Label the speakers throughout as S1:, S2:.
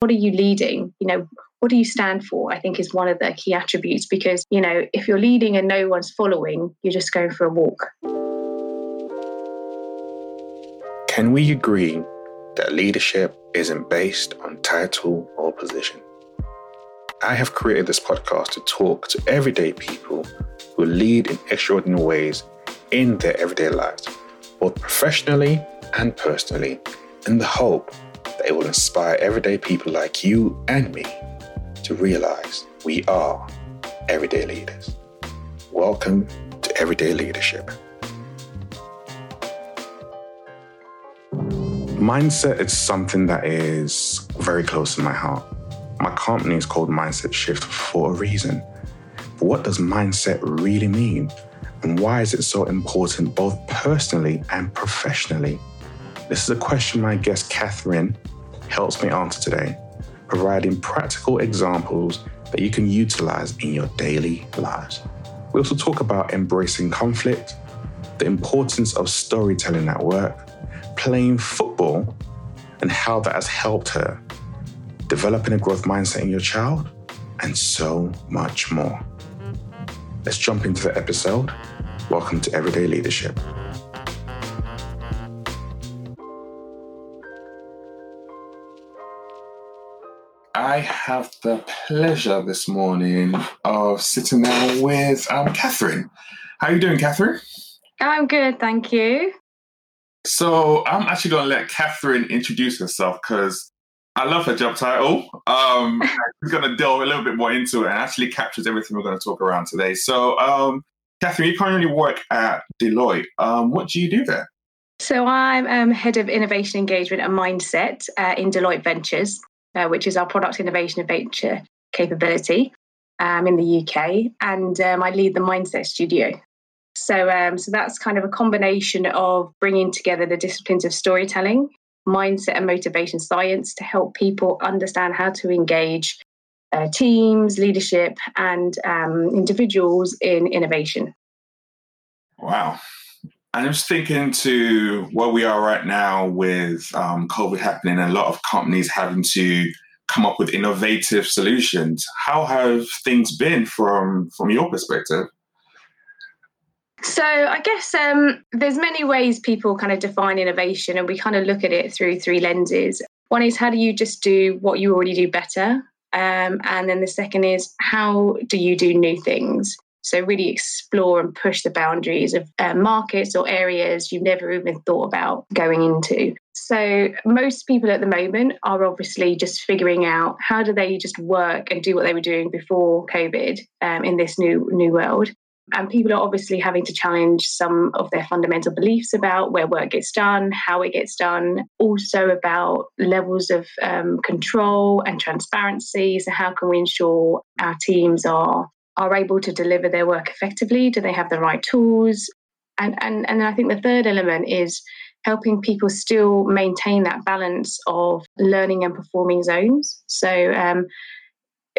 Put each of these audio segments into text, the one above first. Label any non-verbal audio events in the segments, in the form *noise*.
S1: what are you leading? You know, what do you stand for? I think is one of the key attributes because, you know, if you're leading and no one's following, you're just going for a walk.
S2: Can we agree that leadership isn't based on title or position? I have created this podcast to talk to everyday people who lead in extraordinary ways in their everyday lives, both professionally and personally, in the hope it will inspire everyday people like you and me to realize we are everyday leaders. Welcome to Everyday Leadership. Mindset is something that is very close to my heart. My company is called Mindset Shift for a reason. But what does mindset really mean? And why is it so important both personally and professionally? This is a question my guest Catherine helps me answer today providing practical examples that you can utilize in your daily lives. We also talk about embracing conflict, the importance of storytelling at work, playing football, and how that has helped her, developing a growth mindset in your child, and so much more. Let's jump into the episode. Welcome to Everyday Leadership. I have the pleasure this morning of sitting down with um, Catherine. How are you doing, Catherine?
S1: I'm good, thank you.
S2: So I'm actually going to let Catherine introduce herself because I love her job title. Um, we're going to delve a little bit more into it and actually captures everything we're going to talk around today. So, um, Catherine, you currently work at Deloitte. Um, what do you do there?
S1: So I'm um, head of innovation engagement and mindset uh, in Deloitte Ventures uh, which is our product innovation and venture capability um, in the UK, and um, I lead the Mindset Studio. So, um, so that's kind of a combination of bringing together the disciplines of storytelling, mindset, and motivation science to help people understand how to engage uh, teams, leadership, and um, individuals in innovation.
S2: Wow, I'm just thinking to where we are right now with um, COVID happening and a lot of companies having to come up with innovative solutions. How have things been from from your perspective?
S1: So I guess um, there's many ways people kind of define innovation, and we kind of look at it through three lenses. One is how do you just do what you already do better, um, and then the second is how do you do new things. So, really explore and push the boundaries of uh, markets or areas you've never even thought about going into. So, most people at the moment are obviously just figuring out how do they just work and do what they were doing before COVID um, in this new new world. And people are obviously having to challenge some of their fundamental beliefs about where work gets done, how it gets done, also about levels of um, control and transparency. So, how can we ensure our teams are are able to deliver their work effectively? Do they have the right tools? And and and I think the third element is helping people still maintain that balance of learning and performing zones. So um,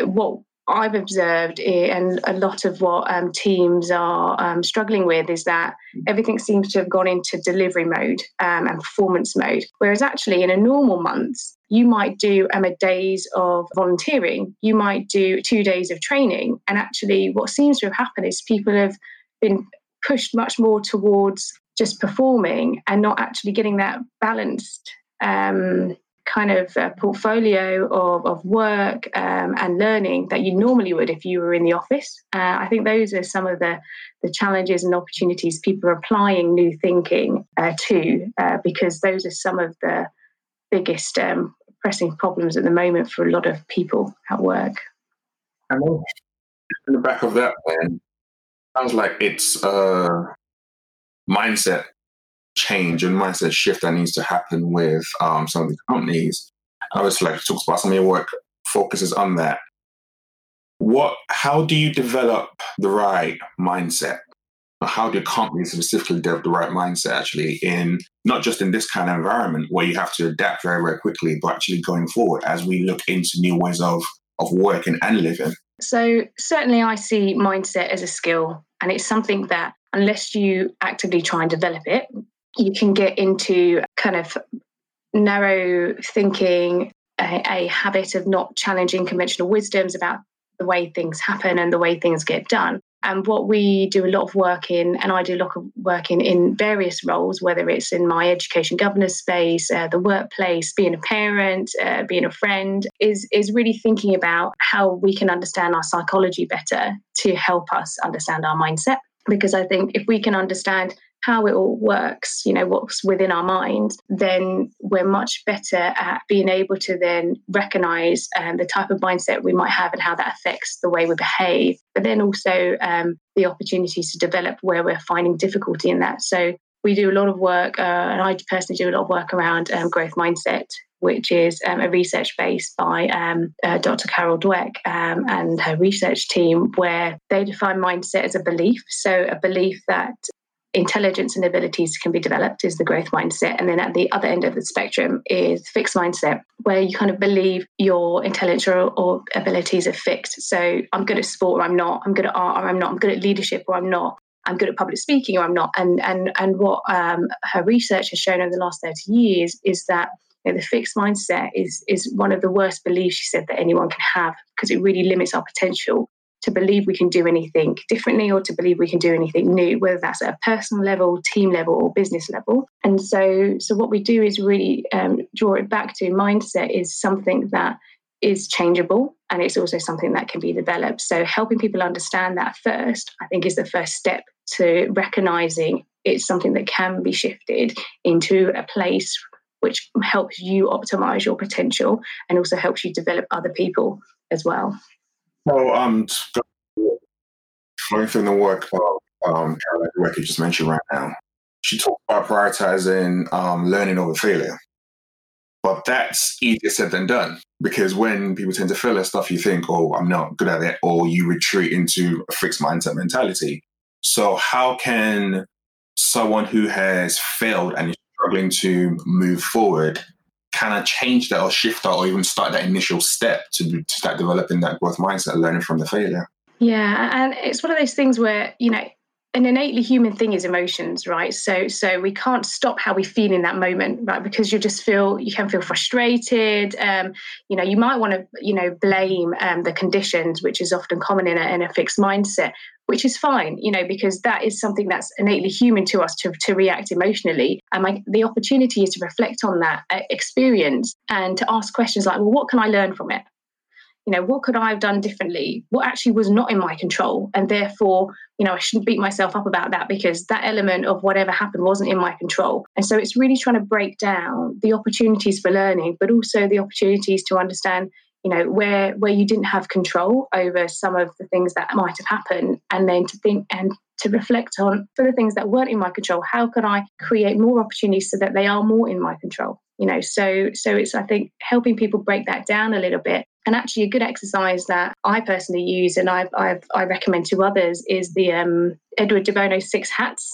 S1: what I've observed, and a lot of what um, teams are um, struggling with, is that everything seems to have gone into delivery mode um, and performance mode. Whereas actually, in a normal month, you might do um, a days of volunteering, you might do two days of training, and actually, what seems to have happened is people have been pushed much more towards just performing and not actually getting that balanced um, kind of uh, portfolio of, of work um, and learning that you normally would if you were in the office. Uh, I think those are some of the, the challenges and opportunities people are applying new thinking uh, to, uh, because those are some of the biggest um, pressing problems at the moment for a lot of people at work.
S2: And in the back of that, then, sounds like it's a mindset change and mindset shift that needs to happen with um, some of the companies. I was like talks about some of your work focuses on that. What? How do you develop the right mindset? How do companies specifically develop the right mindset actually in not just in this kind of environment where you have to adapt very, very quickly, but actually going forward as we look into new ways of of working and living?
S1: So certainly I see mindset as a skill and it's something that unless you actively try and develop it, you can get into kind of narrow thinking a, a habit of not challenging conventional wisdoms about the way things happen and the way things get done. And what we do a lot of work in, and I do a lot of work in, in various roles, whether it's in my education governance space, uh, the workplace, being a parent, uh, being a friend, is, is really thinking about how we can understand our psychology better to help us understand our mindset. Because I think if we can understand how it all works, you know, what's within our mind, then we're much better at being able to then recognize um, the type of mindset we might have and how that affects the way we behave. But then also um, the opportunities to develop where we're finding difficulty in that. So we do a lot of work, uh, and I personally do a lot of work around um, growth mindset, which is um, a research base by um, uh, Dr. Carol Dweck um, and her research team, where they define mindset as a belief. So, a belief that intelligence and abilities can be developed is the growth mindset. And then at the other end of the spectrum is fixed mindset, where you kind of believe your intelligence or, or abilities are fixed. So I'm good at sport or I'm not. I'm good at art or I'm not. I'm good at leadership or I'm not. I'm good at public speaking or I'm not. And and and what um, her research has shown over the last 30 years is that you know, the fixed mindset is is one of the worst beliefs she said that anyone can have because it really limits our potential to believe we can do anything differently or to believe we can do anything new, whether that's at a personal level, team level, or business level. And so, so what we do is really um, draw it back to mindset is something that is changeable and it's also something that can be developed. So, helping people understand that first, I think, is the first step to recognizing it's something that can be shifted into a place which helps you optimize your potential and also helps you develop other people as well.
S2: So, um, going through the work of um, Caroline Dweck you just mentioned right now, she talked about prioritizing um, learning over failure. But that's easier said than done because when people tend to fail at stuff, you think, oh, I'm not good at it, or you retreat into a fixed mindset mentality. So, how can someone who has failed and is struggling to move forward kind of change that or shift that or even start that initial step to, to start developing that growth mindset, learning from the failure.
S1: Yeah, and it's one of those things where you know an innately human thing is emotions, right? So so we can't stop how we feel in that moment, right? Because you just feel you can feel frustrated. Um, you know, you might want to you know blame um, the conditions, which is often common in a, in a fixed mindset, which is fine, you know, because that is something that's innately human to us to to react emotionally. And my, the opportunity is to reflect on that uh, experience and to ask questions like, well, what can I learn from it? You know what could i have done differently? What actually was not in my control and therefore you know i shouldn't beat myself up about that because that element of whatever happened wasn't in my control. And so it's really trying to break down the opportunities for learning but also the opportunities to understand you know where where you didn't have control over some of the things that might have happened and then to think and to reflect on for the things that weren't in my control. How can i create more opportunities so that they are more in my control you know so so it's i think helping people break that down a little bit and actually, a good exercise that I personally use and I've, I've i recommend to others is the um, Edward de Bono Six Hats.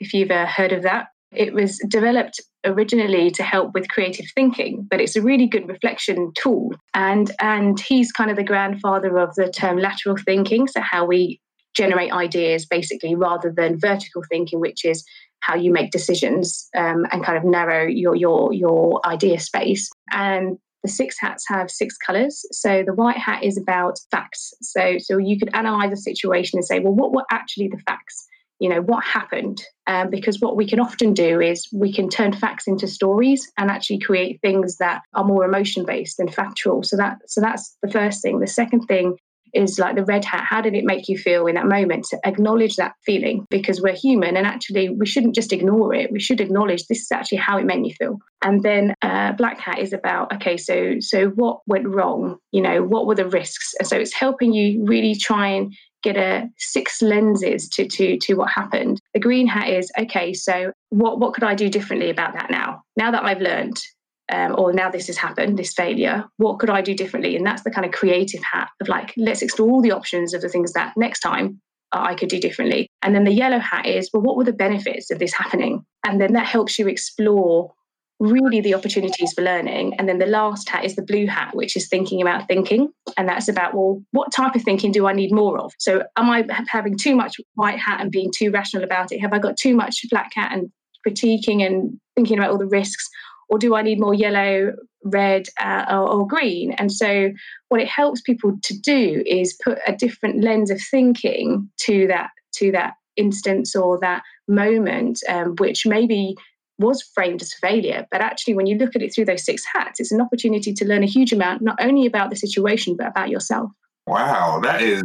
S1: If you've uh, heard of that, it was developed originally to help with creative thinking, but it's a really good reflection tool. And and he's kind of the grandfather of the term lateral thinking, so how we generate ideas basically, rather than vertical thinking, which is how you make decisions um, and kind of narrow your your your idea space. And the six hats have six colors. So the white hat is about facts. So so you could analyze a situation and say, well, what were actually the facts? You know, what happened? Um, because what we can often do is we can turn facts into stories and actually create things that are more emotion based than factual. So that so that's the first thing. The second thing is like the red hat. How did it make you feel in that moment? To acknowledge that feeling because we're human and actually we shouldn't just ignore it. We should acknowledge this is actually how it made me feel. And then uh, black hat is about okay, so so what went wrong? You know, what were the risks? And so it's helping you really try and get a six lenses to to to what happened. The green hat is okay, so what what could I do differently about that now? Now that I've learned, um, or now this has happened, this failure, what could I do differently? And that's the kind of creative hat of like, let's explore all the options of the things that next time uh, I could do differently. And then the yellow hat is, well, what were the benefits of this happening? And then that helps you explore really the opportunities for learning. And then the last hat is the blue hat, which is thinking about thinking. And that's about, well, what type of thinking do I need more of? So am I having too much white hat and being too rational about it? Have I got too much black hat and critiquing and thinking about all the risks? Or do I need more yellow, red, uh, or, or green? And so, what it helps people to do is put a different lens of thinking to that to that instance or that moment, um, which maybe was framed as failure. But actually, when you look at it through those six hats, it's an opportunity to learn a huge amount, not only about the situation, but about yourself.
S3: Wow, that is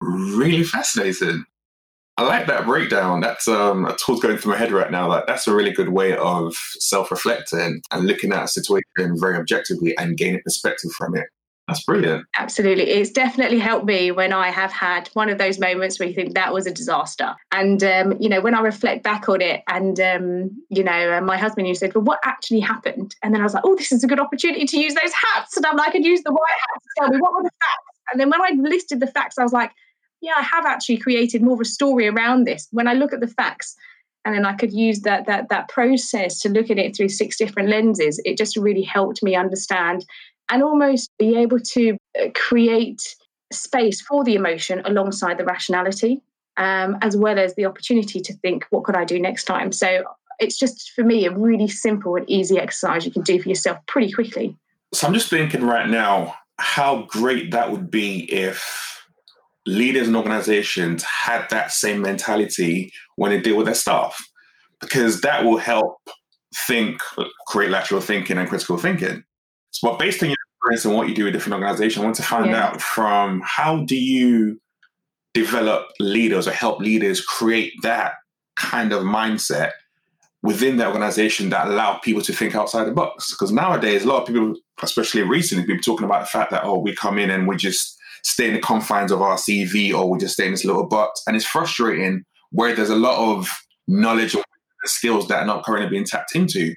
S3: really fascinating. I like that breakdown. That's um, a thought going through my head right now. Like that's a really good way of self-reflecting and looking at a situation very objectively and gaining perspective from it. That's brilliant.
S1: Absolutely. It's definitely helped me when I have had one of those moments where you think that was a disaster. And, um, you know, when I reflect back on it, and, um, you know, my husband, you said, Well, what actually happened? And then I was like, Oh, this is a good opportunity to use those hats. And I'm like, I could use the white hat to tell me what were the facts. And then when I listed the facts, I was like, Yeah, I have actually created more of a story around this. When I look at the facts, and then I could use that that that process to look at it through six different lenses. It just really helped me understand and almost be able to uh, create space for the emotion alongside the rationality, um, as well as the opportunity to think, what could I do next time? So it's just for me a really simple and easy exercise you can do for yourself pretty quickly.
S3: So I'm just thinking right now how great that would be if leaders and organizations had that same mentality when they deal with their staff, because that will help think, create lateral thinking and critical thinking. So, but based on your experience and what you do with different organizations, I want to find yeah. out from how do you develop leaders or help leaders create that kind of mindset within the organization that allow people to think outside the box. Because nowadays, a lot of people, especially recently, people been talking about the fact that oh, we come in and we just stay in the confines of our CV or we just stay in this little box, and it's frustrating where there's a lot of knowledge or skills that are not currently being tapped into.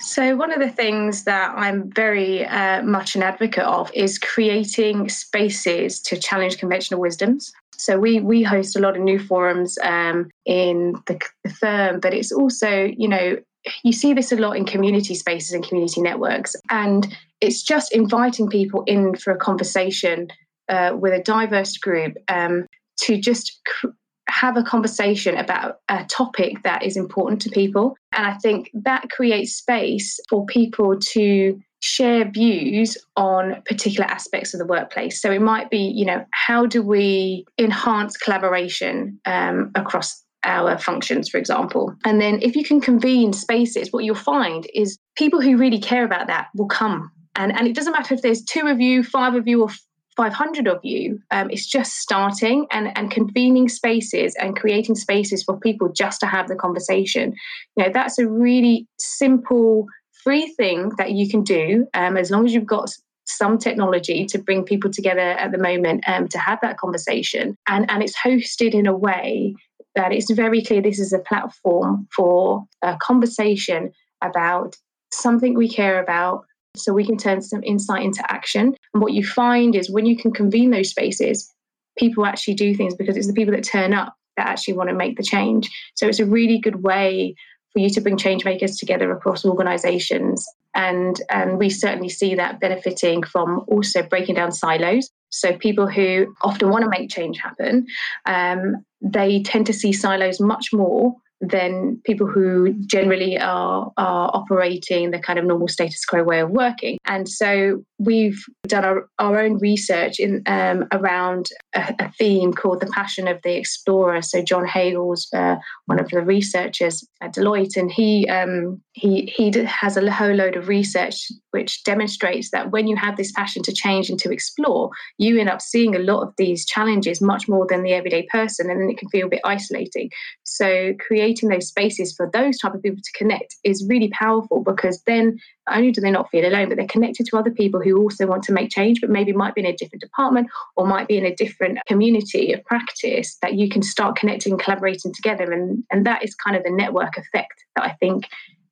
S1: So, one of the things that I'm very uh, much an advocate of is creating spaces to challenge conventional wisdoms. So, we we host a lot of new forums um, in the, the firm, but it's also, you know, you see this a lot in community spaces and community networks, and it's just inviting people in for a conversation uh, with a diverse group um, to just cr- have a conversation about a topic that is important to people. And I think that creates space for people to share views on particular aspects of the workplace. So it might be, you know, how do we enhance collaboration um, across our functions, for example. And then if you can convene spaces, what you'll find is people who really care about that will come. And, and it doesn't matter if there's two of you, five of you, or 500 of you, um, it's just starting and, and convening spaces and creating spaces for people just to have the conversation. You know, that's a really simple, free thing that you can do um, as long as you've got some technology to bring people together at the moment um, to have that conversation. And, and it's hosted in a way that it's very clear this is a platform for a conversation about something we care about so we can turn some insight into action. And what you find is when you can convene those spaces, people actually do things because it's the people that turn up that actually want to make the change. So it's a really good way for you to bring change makers together across organizations. And, and we certainly see that benefiting from also breaking down silos. So people who often want to make change happen, um, they tend to see silos much more than people who generally are, are operating the kind of normal status quo way of working. And so we've done our, our own research in um, around a, a, theme called the passion of the explorer. So John Hagel's uh, one of the researchers at Deloitte, and he um, he he has a whole load of research which demonstrates that when you have this passion to change and to explore, you end up seeing a lot of these challenges much more than the everyday person, and then it can feel a bit isolating. So creating those spaces for those type of people to connect is really powerful because then not only do they not feel alone, but they're connected to other people who also want to make change, but maybe might be in a different department or might be in a different community of practice that you can start connecting, and collaborating together. And, and that is kind of the network effect that I think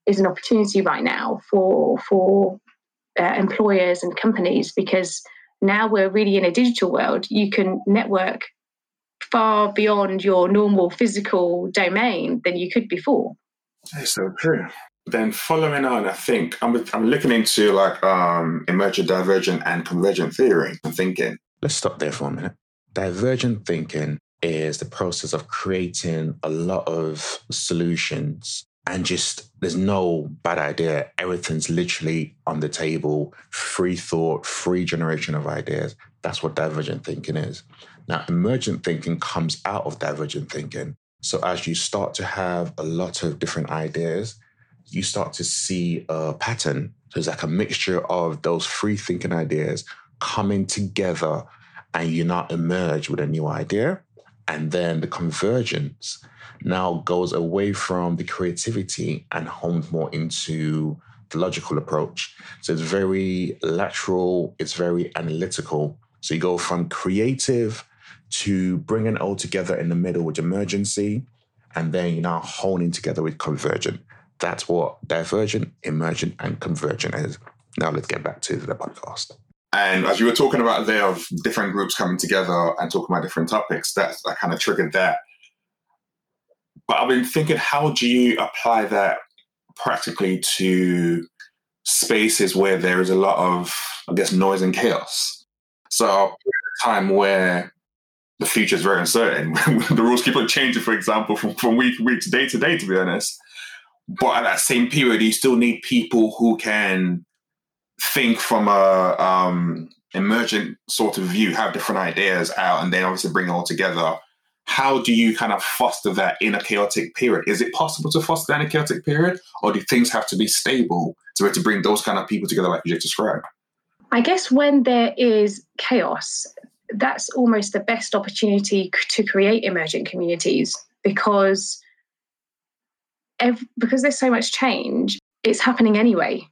S1: is an opportunity right now for, for uh, employers and companies because now we're really in a digital world. You can network far beyond your normal physical domain than you could before.
S3: That's so true then following on, I think I'm, I'm looking into like um, emergent, divergent, and convergent theory and thinking.
S2: Let's stop there for a minute. Divergent thinking is the process of creating a lot of solutions and just there's no bad idea. Everything's literally on the table, free thought, free generation of ideas. That's what divergent thinking is. Now, emergent thinking comes out of divergent thinking. So as you start to have a lot of different ideas, you start to see a pattern. So it's like a mixture of those free thinking ideas coming together and you now emerge with a new idea. And then the convergence now goes away from the creativity and hones more into the logical approach. So it's very lateral, it's very analytical. So you go from creative to bring it all together in the middle with emergency, and then you're now honing together with convergent. That's what divergent, emergent, and convergent is. Now let's get back to the podcast.
S3: And as you were talking about there of different groups coming together and talking about different topics, that, that kind of triggered that. But I've been thinking, how do you apply that practically to spaces where there is a lot of, I guess, noise and chaos? So, a time where the future is very uncertain, *laughs* the rules keep on changing, for example, from, from week to week to day to day, to be honest. But at that same period, you still need people who can think from a um, emergent sort of view, have different ideas out, and then obviously bring it all together. How do you kind of foster that in a chaotic period? Is it possible to foster that in a chaotic period, or do things have to be stable to to bring those kind of people together, like you just described?
S1: I guess when there is chaos, that's almost the best opportunity to create emergent communities because because there's so much change, it's happening anyway.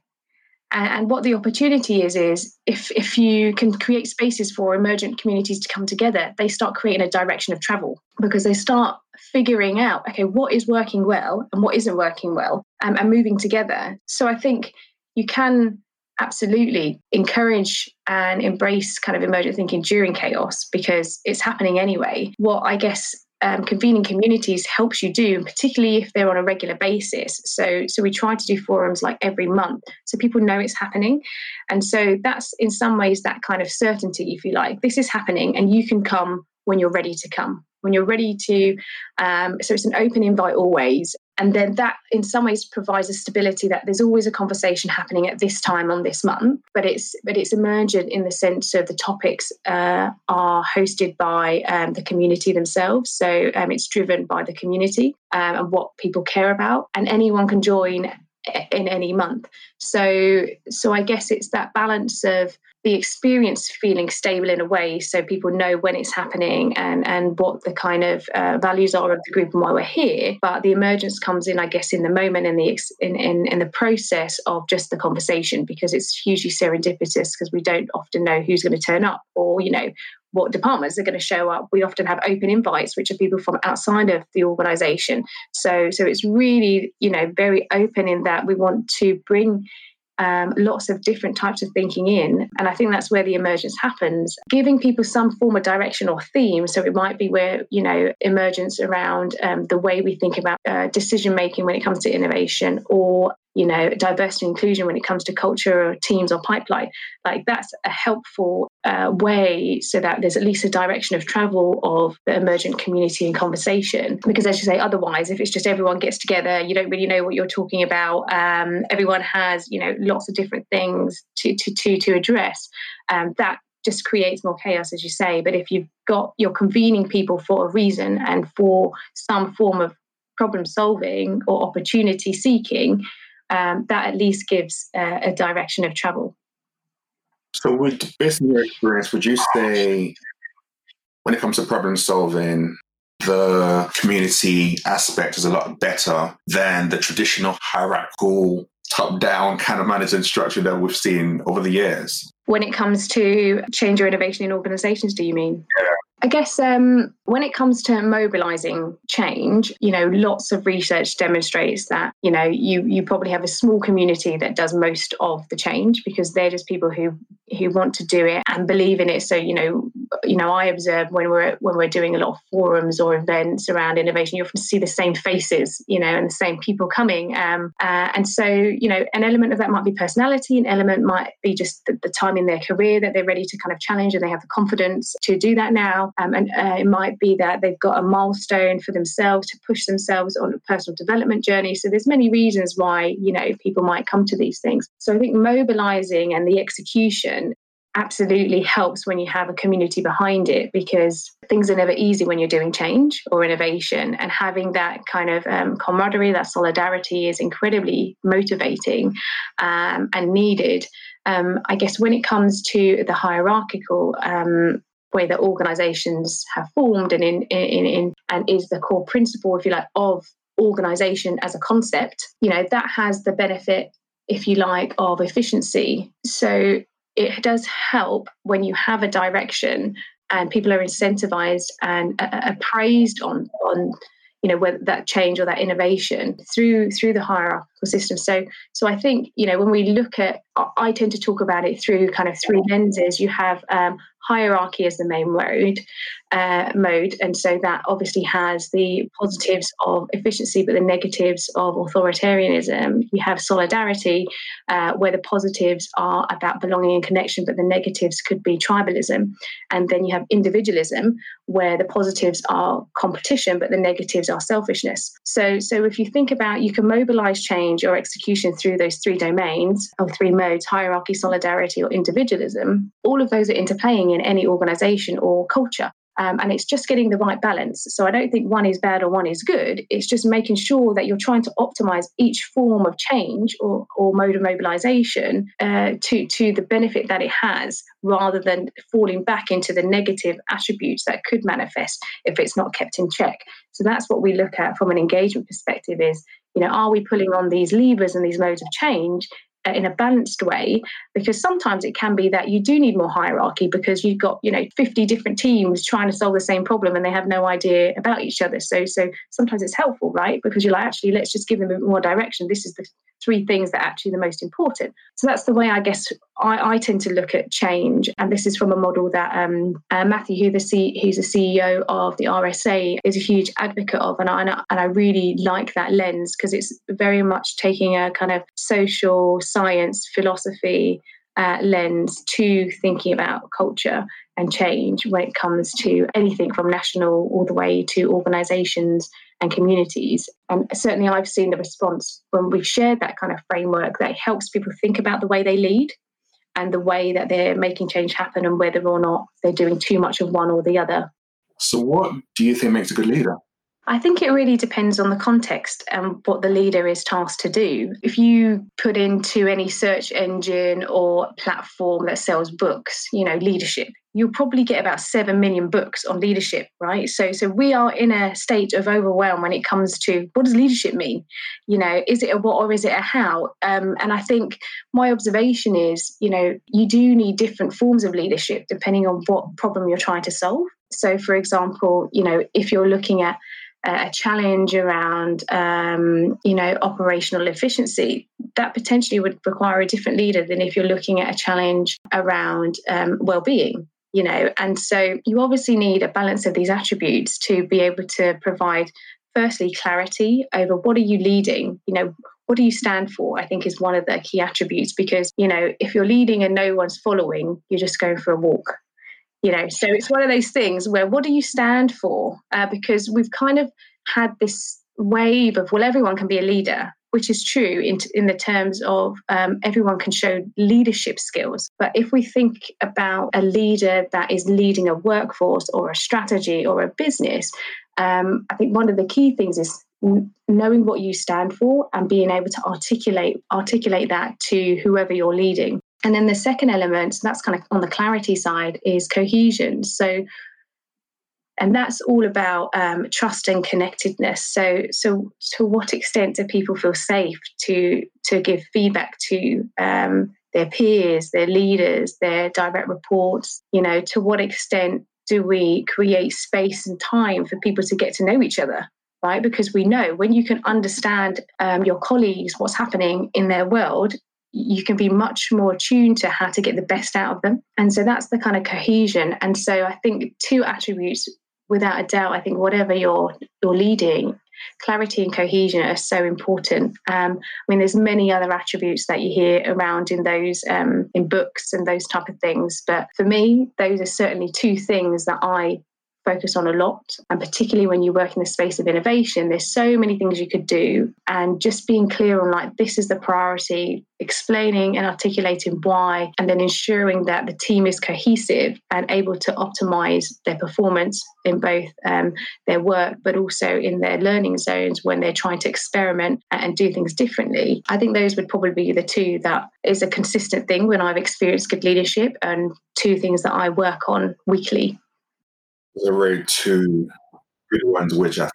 S1: And, what the opportunity is is if if you can create spaces for emergent communities to come together, they start creating a direction of travel because they start figuring out okay what is working well and what isn't working well um, and moving together. So I think you can absolutely encourage and embrace kind of emergent thinking during chaos because it's happening anyway. What I guess um, convening communities helps you do, particularly if they're on a regular basis. So, so we try to do forums like every month, so people know it's happening, and so that's in some ways that kind of certainty, if you like. This is happening, and you can come when you're ready to come when you're ready to. Um, so it's an open invite always. And then that, in some ways, provides a stability that there's always a conversation happening at this time on this month. But it's but it's emergent in the sense of the topics uh, are hosted by um, the community themselves. So um, it's driven by the community um, and what people care about, and anyone can join in any month. So so I guess it's that balance of the experience feeling stable in a way so people know when it's happening and and what the kind of uh, values are of the group and why we're here but the emergence comes in i guess in the moment in the in in, in the process of just the conversation because it's hugely serendipitous because we don't often know who's going to turn up or you know what departments are going to show up. We often have open invites, which are people from outside of the organisation. So, so it's really, you know, very open in that we want to bring um, lots of different types of thinking in. And I think that's where the emergence happens, giving people some form of direction or theme. So it might be where, you know, emergence around um, the way we think about uh, decision making when it comes to innovation or you know, diversity inclusion when it comes to culture or teams or pipeline. Like that's a helpful uh, way so that there's at least a direction of travel of the emergent community and conversation. Because as you say, otherwise, if it's just everyone gets together, you don't really know what you're talking about. Um, everyone has, you know, lots of different things to to to, to address. Um, that just creates more chaos, as you say. But if you've got you're convening people for a reason and for some form of problem solving or opportunity seeking, um, that at least gives uh, a direction of travel.
S3: So, with based on your experience, would you say when it comes to problem solving, the community aspect is a lot better than the traditional hierarchical top down kind of management structure that we've seen over the years?
S1: When it comes to change or innovation in organizations, do you mean?
S3: Yeah.
S1: I guess um, when it comes to mobilizing change, you know, lots of research demonstrates that, you know, you you probably have a small community that does most of the change because they're just people who who want to do it and believe in it. So, you know, you know, I observe when we're when we're doing a lot of forums or events around innovation, you often see the same faces, you know, and the same people coming. Um, uh, and so, you know, an element of that might be personality, an element might be just the, the time in their career that they're ready to kind of challenge and they have the confidence to do that now Um, and uh, it might be that they've got a milestone for themselves to push themselves on a personal development journey. So there's many reasons why, you know, people might come to these things. So I think mobilizing and the execution absolutely helps when you have a community behind it because things are never easy when you're doing change or innovation and having that kind of um, camaraderie that solidarity is incredibly motivating um, and needed um, i guess when it comes to the hierarchical um, way that organizations have formed and in, in, in and is the core principle if you like of organization as a concept you know that has the benefit if you like, of efficiency. So it does help when you have a direction and people are incentivized and appraised on on you know whether that change or that innovation through through the hierarchical system so so i think you know when we look at i tend to talk about it through kind of three lenses you have um, hierarchy as the main mode uh, mode. And so that obviously has the positives of efficiency but the negatives of authoritarianism. You have solidarity uh, where the positives are about belonging and connection but the negatives could be tribalism. And then you have individualism where the positives are competition but the negatives are selfishness. So so if you think about you can mobilize change or execution through those three domains or three modes hierarchy solidarity or individualism. All of those are interplaying in any organization or culture. Um, and it's just getting the right balance. So I don't think one is bad or one is good. It's just making sure that you're trying to optimize each form of change or, or mode of mobilization uh, to, to the benefit that it has, rather than falling back into the negative attributes that could manifest if it's not kept in check. So that's what we look at from an engagement perspective is, you know, are we pulling on these levers and these modes of change in a balanced way because sometimes it can be that you do need more hierarchy because you've got you know 50 different teams trying to solve the same problem and they have no idea about each other so so sometimes it's helpful right because you're like actually let's just give them a bit more direction this is the three things that are actually the most important. So that's the way I guess I, I tend to look at change. And this is from a model that um, uh, Matthew, who the C, who's the CEO of the RSA, is a huge advocate of. And I, and I really like that lens because it's very much taking a kind of social science philosophy uh, lens to thinking about culture and change when it comes to anything from national all the way to organizations and communities. And certainly, I've seen the response when we've shared that kind of framework that helps people think about the way they lead and the way that they're making change happen and whether or not they're doing too much of one or the other.
S3: So, what do you think makes a good leader?
S1: I think it really depends on the context and what the leader is tasked to do. If you put into any search engine or platform that sells books, you know, leadership, you'll probably get about 7 million books on leadership, right? So so we are in a state of overwhelm when it comes to what does leadership mean? You know, is it a what or is it a how? Um, and I think my observation is, you know, you do need different forms of leadership depending on what problem you're trying to solve. So for example, you know, if you're looking at a challenge around um, you know operational efficiency. That potentially would require a different leader than if you're looking at a challenge around um, well-being you know? And so you obviously need a balance of these attributes to be able to provide firstly clarity over what are you leading? You know what do you stand for i think is one of the key attributes because you know if you're leading and no one's following you're just going for a walk you know so it's one of those things where what do you stand for? Uh, because we've kind of had this wave of well everyone can be a leader which is true in, in the terms of um, everyone can show leadership skills. But if we think about a leader that is leading a workforce or a strategy or a business um, i think one of the key things is knowing what you stand for and being able to articulate articulate that to whoever you're leading and then the second element, that's kind of on the clarity side, is cohesion. So, and that's all about um, trust and connectedness. So, so to what extent do people feel safe to to give feedback to um, their peers, their leaders, their direct reports? You know, to what extent do we create space and time for people to get to know each other? Right, because we know when you can understand um, your colleagues, what's happening in their world, you can be much more tuned to how to get the best out of them. And so that's the kind of cohesion. And so I think two attributes, without a doubt, I think whatever you're you're leading, clarity and cohesion are so important. Um, I mean, there's many other attributes that you hear around in those um, in books and those type of things. But for me, those are certainly two things that I focus on a lot. And particularly when you work in the space of innovation, there's so many things you could do. And just being clear on like, this is the priority, explaining and articulating why, and then ensuring that the team is cohesive and able to optimize their performance in both um, their work, but also in their learning zones when they're trying to experiment and do things differently. I think those would probably be the two that is a consistent thing when I've experienced good leadership and two things that I work on weekly.
S3: There are two good ones, which I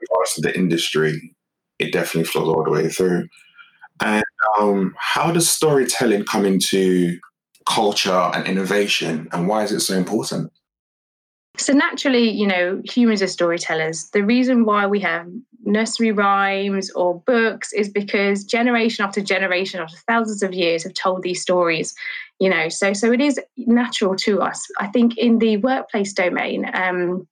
S3: regards to the industry, it definitely flows all the way through. And um, how does storytelling come into culture and innovation, and why is it so important?
S1: So naturally, you know, humans are storytellers. The reason why we have nursery rhymes or books is because generation after generation after thousands of years have told these stories you know so so it is natural to us i think in the workplace domain um,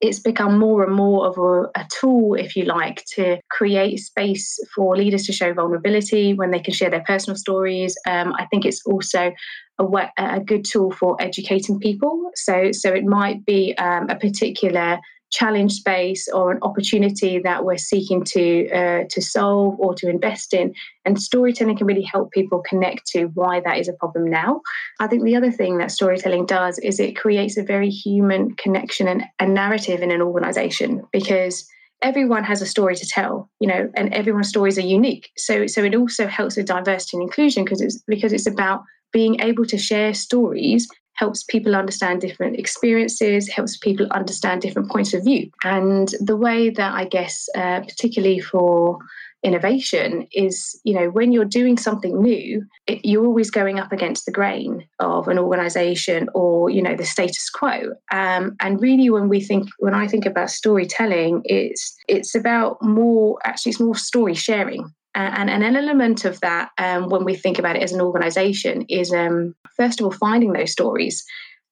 S1: it's become more and more of a, a, tool, if you like, to create space for leaders to show vulnerability when they can share their personal stories. Um, I think it's also a, a, good tool for educating people. So, so it might be um, a particular challenge space or an opportunity that we're seeking to uh, to solve or to invest in and storytelling can really help people connect to why that is a problem now i think the other thing that storytelling does is it creates a very human connection and a narrative in an organization because everyone has a story to tell you know and everyone's stories are unique so so it also helps with diversity and inclusion because it's because it's about being able to share stories helps people understand different experiences, helps people understand different points of view. And the way that I guess, uh, particularly for innovation is you know when you're doing something new it, you're always going up against the grain of an organization or you know the status quo um, and really when we think when i think about storytelling it's it's about more actually it's more story sharing and, and, an element of that, um, when we think about it as an organization, is um, first of all finding those stories.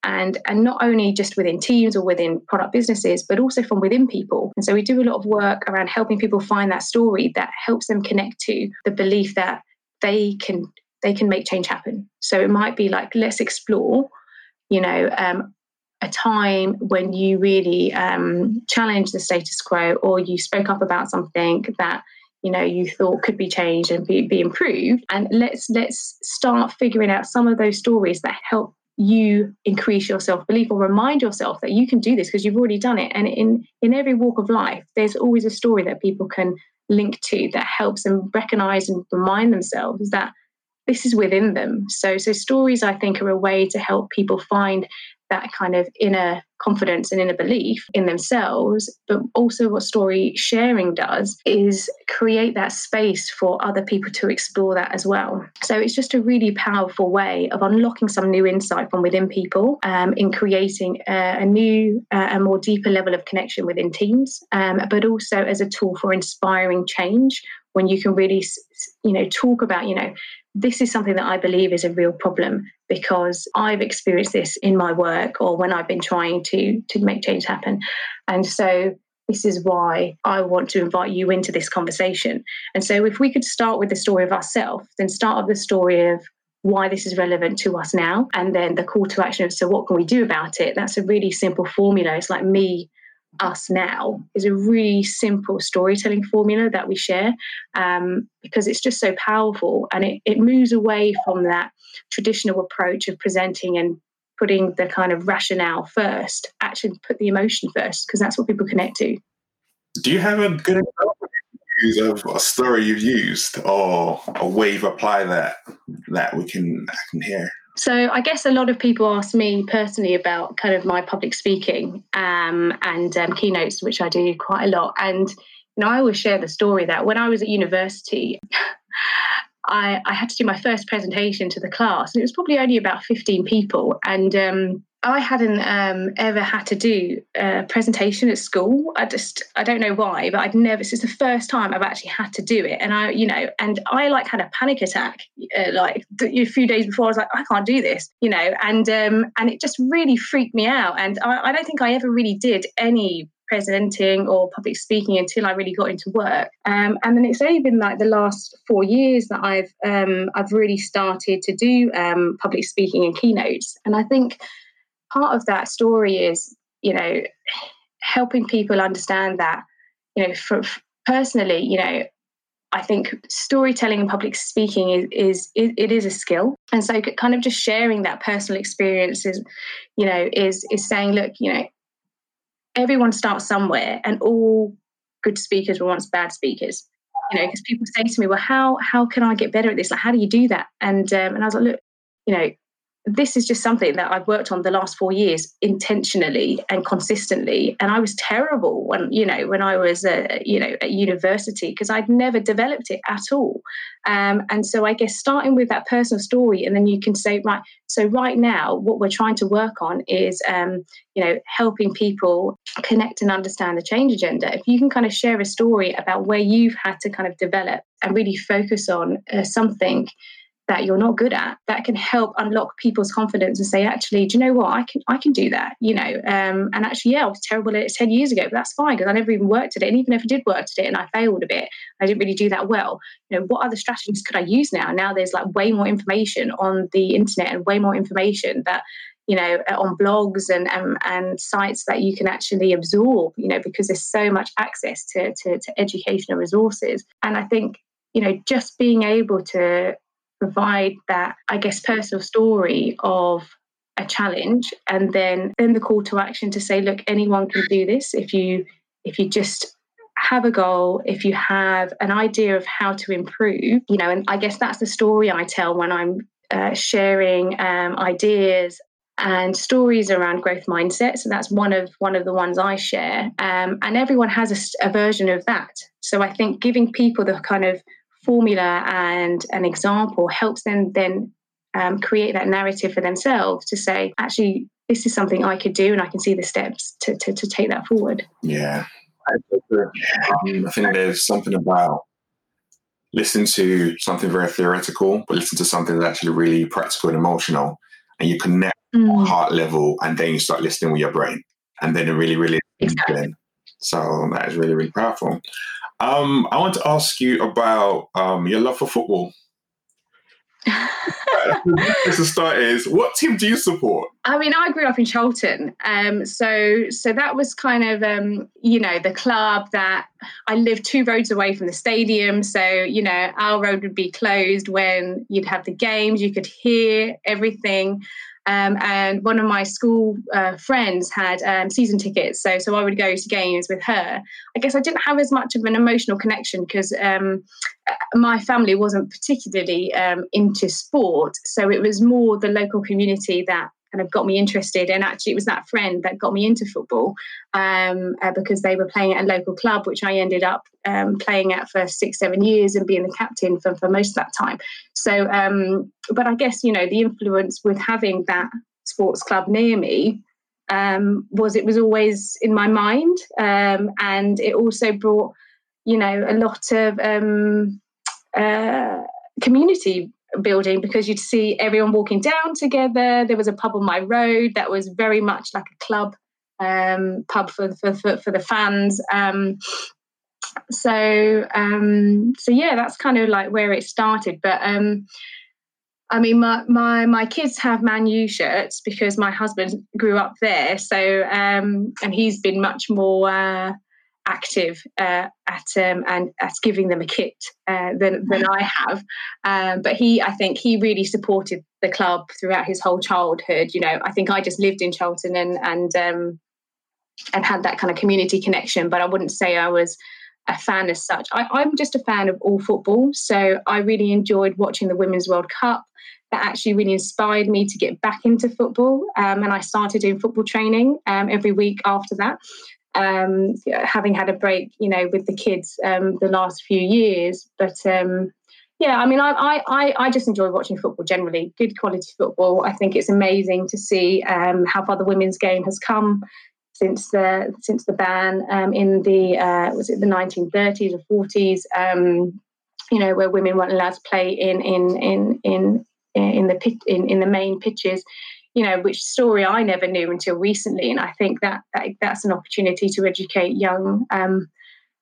S1: And, and not only just within teams or within product businesses, but also from within people. And so we do a lot of work around helping people find that story that helps them connect to the belief that they can they can make change happen. So it might be like let's explore, you know, um, a time when you really um, challenged the status quo or you spoke up about something that you know you thought could be changed and be, be improved and let's let's start figuring out some of those stories that help you increase your self-belief or remind yourself that you can do this because you've already done it. And in in every walk of life there's always a story that people can link to that helps them recognize and remind themselves that this is within them. So so stories i think are a way to help people find that kind of inner confidence and inner belief in themselves. But also, what story sharing does is create that space for other people to explore that as well. So it's just a really powerful way of unlocking some new insight from within people um, in creating a, a new, uh, a more deeper level of connection within teams, um, but also as a tool for inspiring change when you can really you know talk about you know this is something that I believe is a real problem because I've experienced this in my work or when I've been trying to to make change happen. And so this is why I want to invite you into this conversation. And so if we could start with the story of ourselves, then start with the story of why this is relevant to us now and then the call to action of so what can we do about it that's a really simple formula it's like me us now is a really simple storytelling formula that we share um, because it's just so powerful and it, it moves away from that traditional approach of presenting and putting the kind of rationale first actually put the emotion first because that's what people connect to.
S3: Do you have a good example of a story you've used or a way you've applied that that we can I can hear
S1: so I guess a lot of people ask me personally about kind of my public speaking um, and um, keynotes, which I do quite a lot. And you know, I always share the story that when I was at university, *laughs* I, I, had to do my first presentation to the class, and it was probably only about 15 people. And um, I hadn't um, ever had to do a presentation at school. I just, I don't know why, but I'd never, it's the first time I've actually had to do it. And I, you know, and I like had a panic attack uh, like a few days before. I was like, I can't do this, you know, and, um, and it just really freaked me out. And I, I don't think I ever really did any presenting or public speaking until I really got into work. Um, and then it's only been like the last four years that I've um, I've really started to do um, public speaking and keynotes. And I think part of that story is you know, helping people understand that, you know, for, personally, you know, I think storytelling and public speaking is, is, it is a skill, and so kind of just sharing that personal experience is, you know, is is saying, look, you know, everyone starts somewhere, and all good speakers were once bad speakers. You know, because people say to me, well, how how can I get better at this? Like, how do you do that? And um, and I was like, look, you know, this is just something that I've worked on the last four years intentionally and consistently. And I was terrible when, you know, when I was, uh, you know, at university because I'd never developed it at all. Um, and so I guess starting with that personal story, and then you can say, right, so right now, what we're trying to work on is, um, you know, helping people connect and understand the change agenda. If you can kind of share a story about where you've had to kind of develop and really focus on uh, something that you're not good at that can help unlock people's confidence and say actually do you know what? I can i can do that you know? Um, and actually yeah i was terrible at it 10 years ago but that's fine because i never even worked at it and even if i did work at it and i failed a bit i didn't really do that well. You know what other strategies could i use now? Now there's like way more information on the internet and way more information that you know on blogs and and, and sites that you can actually absorb you know because there's so much access to, to, to educational resources. And i think you know just being able to provide that, I guess, personal story of a challenge and then then the call to action to say look anyone can do this. If you if you just have a goal if you have an idea of how to improve you know and i guess that's the story i tell when i'm uh, sharing um, ideas and stories around growth mindset so that's one of one of the ones i share. Um, and everyone has a, a version of that. So i think giving people the kind of formula and an example helps them then um, create that narrative for themselves to say, actually, this is something I could do, and I can see the steps to to, to take that forward.
S3: Yeah, um, I think there's something about listening to something very theoretical, but listen to something that's actually really practical and emotional, and you connect mm. heart level, and then you start listening with your brain, and then it really, really exactly. So that is really, really powerful. Um, I want to ask you about um, your love for football. *laughs* As a start is, what team do you support?
S1: I mean, I grew up in Charlton, um, so so that was kind of um, you know the club that I lived two roads away from the stadium. So you know our road would be closed when you'd have the games. You could hear everything. Um, and one of my school uh, friends had um, season tickets, so so I would go to games with her. I guess I didn't have as much of an emotional connection because um, uh, my family wasn't particularly um, into sport, so it was more the local community that kind of got me interested. And actually, it was that friend that got me into football um, uh, because they were playing at a local club, which I ended up um, playing at for six, seven years and being the captain for, for most of that time. So, um, but I guess, you know, the influence with having that sports club near me um, was it was always in my mind. Um, and it also brought, you know, a lot of um, uh, community building because you'd see everyone walking down together. There was a pub on my road that was very much like a club um, pub for, for, for, for, the fans. Um, so um, so yeah, that's kind of like where it started. But um, I mean, my, my my kids have Man U shirts because my husband grew up there. So um, and he's been much more. Uh, active uh, at um, and at giving them a kit uh, than than I have. Um, but he, I think, he really supported the club throughout his whole childhood. You know, I think I just lived in Charlton and and um, and had that kind of community connection. But I wouldn't say I was a fan as such. I, I'm just a fan of all football, so I really enjoyed watching the Women's World Cup. That actually really inspired me to get back into football, um, and I started doing football training um, every week after that um, having had a break, you know, with the kids um, the last few years. But um, yeah, I mean, I, I, I just enjoy watching football generally, good quality football. I think it's amazing to see um, how far the women's game has come since the since the ban um, in the uh, was it the 1930s or 40s. Um, you know, where women weren't allowed to play in in in in in the pit, in, in the main pitches you know, which story I never knew until recently. And I think that, that that's an opportunity to educate young um,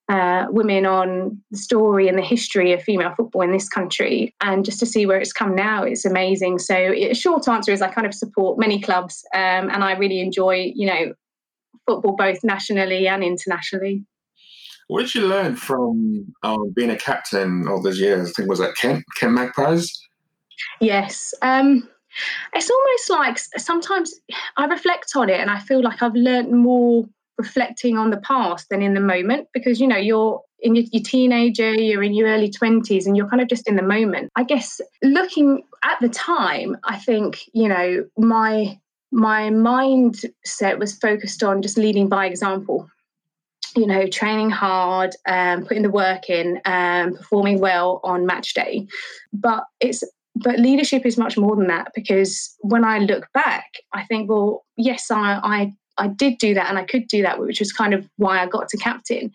S1: uh, women on the story and the history of female football in this country. And just to see where it's come now, it's amazing. So, a short answer is I kind of support many clubs um, and I really enjoy, you know, football both nationally and internationally.
S3: What did you learn from um, being a captain all those years? I think was that Kent Kent Magpies.
S1: Yes. Um, it's almost like sometimes I reflect on it and I feel like I've learned more reflecting on the past than in the moment because you know you're in your, your, teenager you're in your early 20s and you're kind of just in the moment. I guess looking at the time i think you know my my mindset was focused on just leading by example. You know training hard um, putting the work in um, performing well on match day. But it's but leadership is much more than that because when I look back, I think, well, yes, I, I I did do that and I could do that, which was kind of why I got to captain.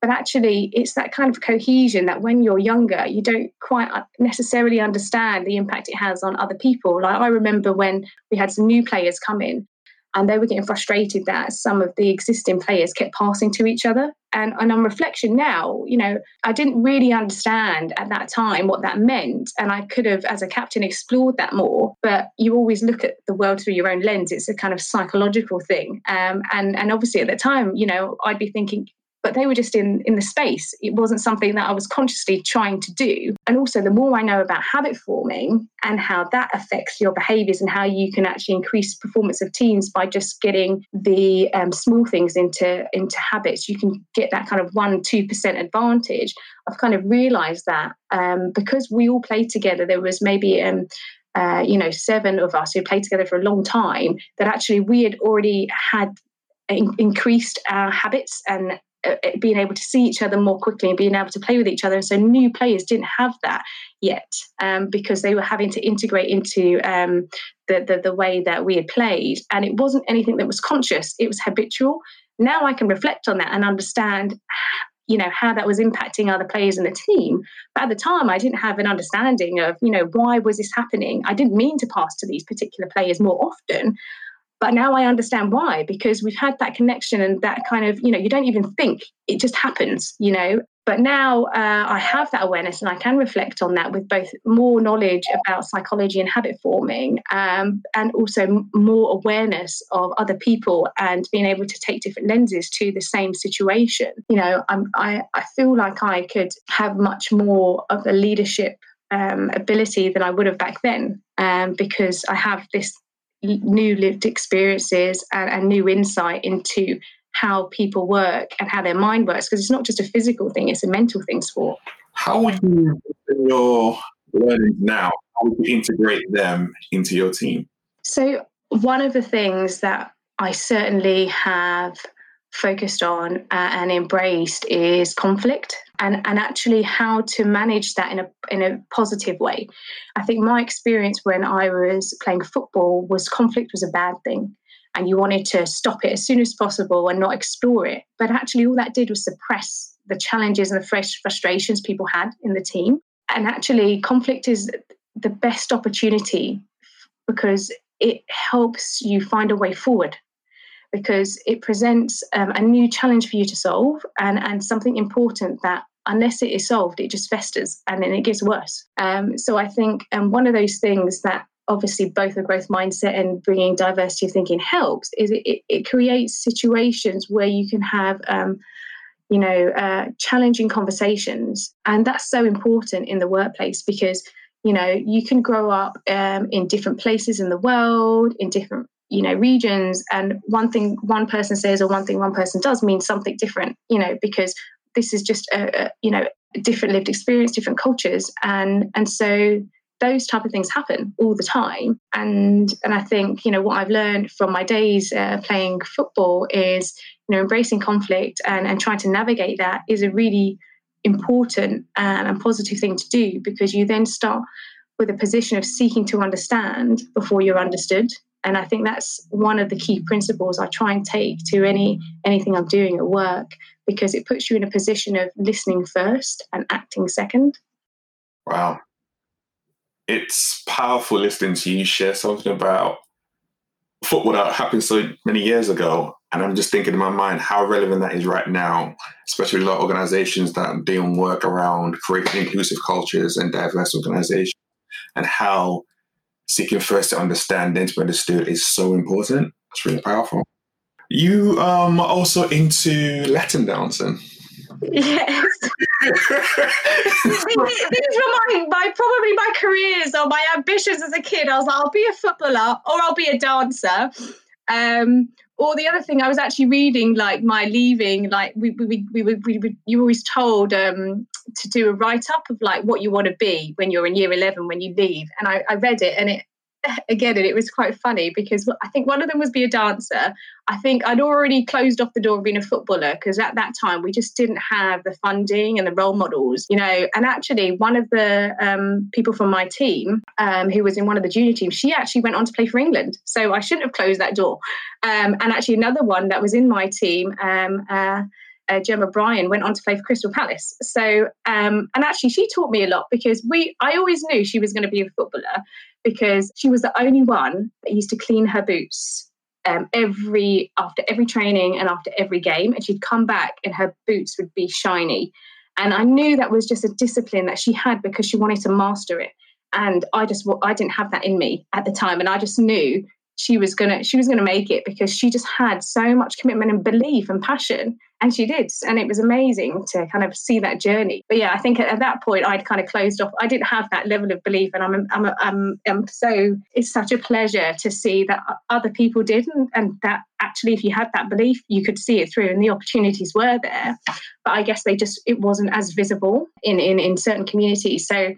S1: But actually, it's that kind of cohesion that when you're younger, you don't quite necessarily understand the impact it has on other people. Like I remember when we had some new players come in and they were getting frustrated that some of the existing players kept passing to each other. And, and on reflection now, you know, I didn't really understand at that time what that meant. And I could have, as a captain, explored that more. But you always look at the world through your own lens. It's a kind of psychological thing. Um, and, and obviously at the time, you know, I'd be thinking, but they were just in in the space. It wasn't something that i was consciously trying to do. And also the more i know about habit forming and how that affects your behaviors and how you can actually increase performance of teams by just getting the um, small things into into habits you can get that kind of 1 2% advantage. I've kind of realized that um, because we all played together there was maybe um, uh, you know, seven of us who played together for a long time, that actually we had already had in- increased our habits and being able to see each other more quickly and being able to play with each other. And so new players didn't have that yet um, because they were having to integrate into um, the, the, the way that we had played. And it wasn't anything that was conscious; it was habitual. Now I can reflect on that and understand. You know how that was impacting other players in the team. But at the time, I didn't have an understanding of, you know, why was this happening? I didn't mean to pass to these particular players more often, but now I understand why, because we've had that connection and that kind of, you know, you don't even think, it just happens, you know. But now uh, I have that awareness and I can reflect on that with both more knowledge about psychology and habit forming um, and also more awareness of other people and being able to take different lenses to the same situation. You know, I'm, I, I feel like I could have much more of a leadership um, ability than I would have back then um, because I have this new lived experiences and, and new insight into how people work and how their mind works because it's not just a physical thing it's a mental thing sport.
S3: How would you in your learning now? How would you integrate them into your team?
S1: So one of the things that i certainly have focused on uh, and embraced is conflict and, and actually how to manage that in a in a positive way. I think my experience when I was playing football was conflict was a bad thing and you wanted to stop it as soon as possible and not explore it. But actually all that did was suppress the challenges and the fresh frustrations people had in the team. And actually conflict is the best opportunity because it helps you find a way forward because it presents um, a new challenge for you to solve and, and something important that unless it is solved, it just festers and then it gets worse. Um, so I think um, one of those things that obviously both a growth mindset and bringing diversity of thinking helps is it, it, it creates situations where you can have um, you know uh, challenging conversations and that's so important in the workplace because you know you can grow up um, in different places in the world in different you know regions and one thing one person says or one thing one person does means something different you know because this is just a, a you know different lived experience different cultures and and so those type of things happen all the time. And and i think you know what i've learned from my days uh, playing football is you know embracing conflict and and trying to navigate that is a really important and, and positive thing to do because you then start with a position of seeking to understand before you're understood and i think that's one of the key principles i try and take to any anything i'm doing at work because it puts you in a position of listening first and acting second.
S3: Wow. It's powerful listening to you share something about football that happened so many years ago. And i'm just thinking in my mind how relevant that is right now especially a lot of organizations that are doing work around creating inclusive cultures and diverse organizations and how seeking first to understand then to be understood is so important. It's really powerful. You um are also into Latin dancing.
S1: Yes. these were my, my probably my careers or my ambitions as a kid. I was like, I'll be a footballer or I'll be a dancer. Um, or the other thing, I was actually reading like my leaving, like we we we, we, we, we you were always told um, to do a write up of like what you want to be when you're in year eleven when you leave, and I, I read it and it *laughs* again, and it was quite funny because I think one of them was be a dancer. I think I'd already closed off the door of being a footballer because at that time we just didn't have the funding and the role models, you know. And actually, one of the um, people from my team um, who was in one of the junior teams, she actually went on to play for England. So I shouldn't have closed that door. Um, and actually, another one that was in my team, um, uh, uh, Gemma Bryan went on to play for Crystal Palace. So, um, and actually, she taught me a lot because we, I always knew she was going to be a footballer because she was the only one that used to clean her boots um, every after every training and after every game, and she'd come back and her boots would be shiny. And I knew that was just a discipline that she had because she wanted to master it. And I just I didn't have that in me at the time, and I just knew she was gonna she was gonna make it because she just had so much commitment and belief and passion and she did and it was amazing to kind of see that journey. But yeah i think at, that point i'd kind of closed off. I didn't have that level of belief and i'm i'm i'm, I'm so it's such a pleasure to see that other people didn't and that actually if you had that belief you could see it through and the opportunities were there. But i guess they just it wasn't as visible in in, in certain communities. So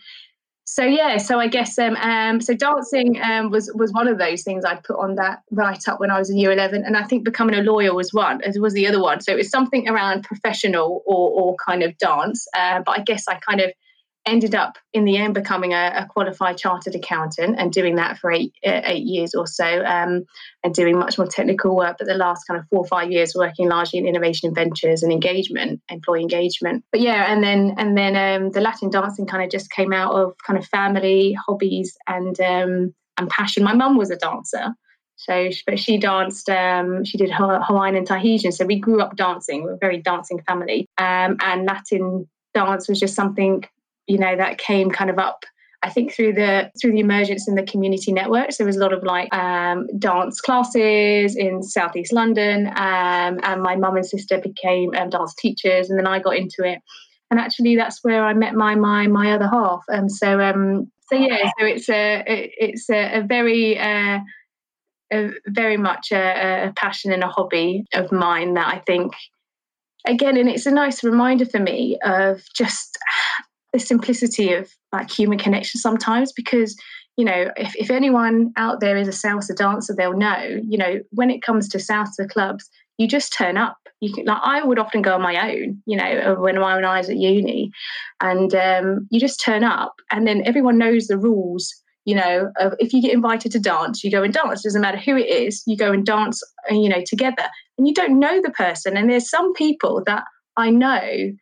S1: so yeah, so I guess um, um so dancing um was was one of those things I put on that write up when I was in year eleven, and I think becoming a lawyer was one, as was the other one. So it was something around professional or or kind of dance, uh, but I guess I kind of ended up in the end becoming a, a, qualified chartered accountant and doing that for eight, uh, eight years or so um, and doing much more technical work but the last kind of four or five years working largely in innovation and ventures and engagement employee engagement but yeah and then and then um, the latin dancing kind of just came out of kind of family hobbies and um, and passion my mum was a dancer so, but she danced. Um, she did Hawaiian and Tahitian. So we grew up dancing. We're a very dancing family. Um, and Latin dance was just something you know that came kind of up I think through the through the emergence in the community networks, there was a lot of like um, dance classes in southeast London, um, and my mum and sister became um, dance teachers, and then I got into it, and actually that's where I met my my my other half, and um, so um so yeah, so it's a it's a, a very uh, a very much a, a passion and a hobby of mine that I think again, and it's a nice reminder for me of just the simplicity of like human connection sometimes because you know if, if anyone out there is a salsa dancer they'll know you know when it comes to salsa clubs you just turn up. You can like i would often go on my own you know when, when i was at uni and um, you just turn up and then everyone knows the rules you know if you get invited to dance you go and dance. It doesn't matter who it is you go and dance uh, you know together and you don't know the person and there's some people that i know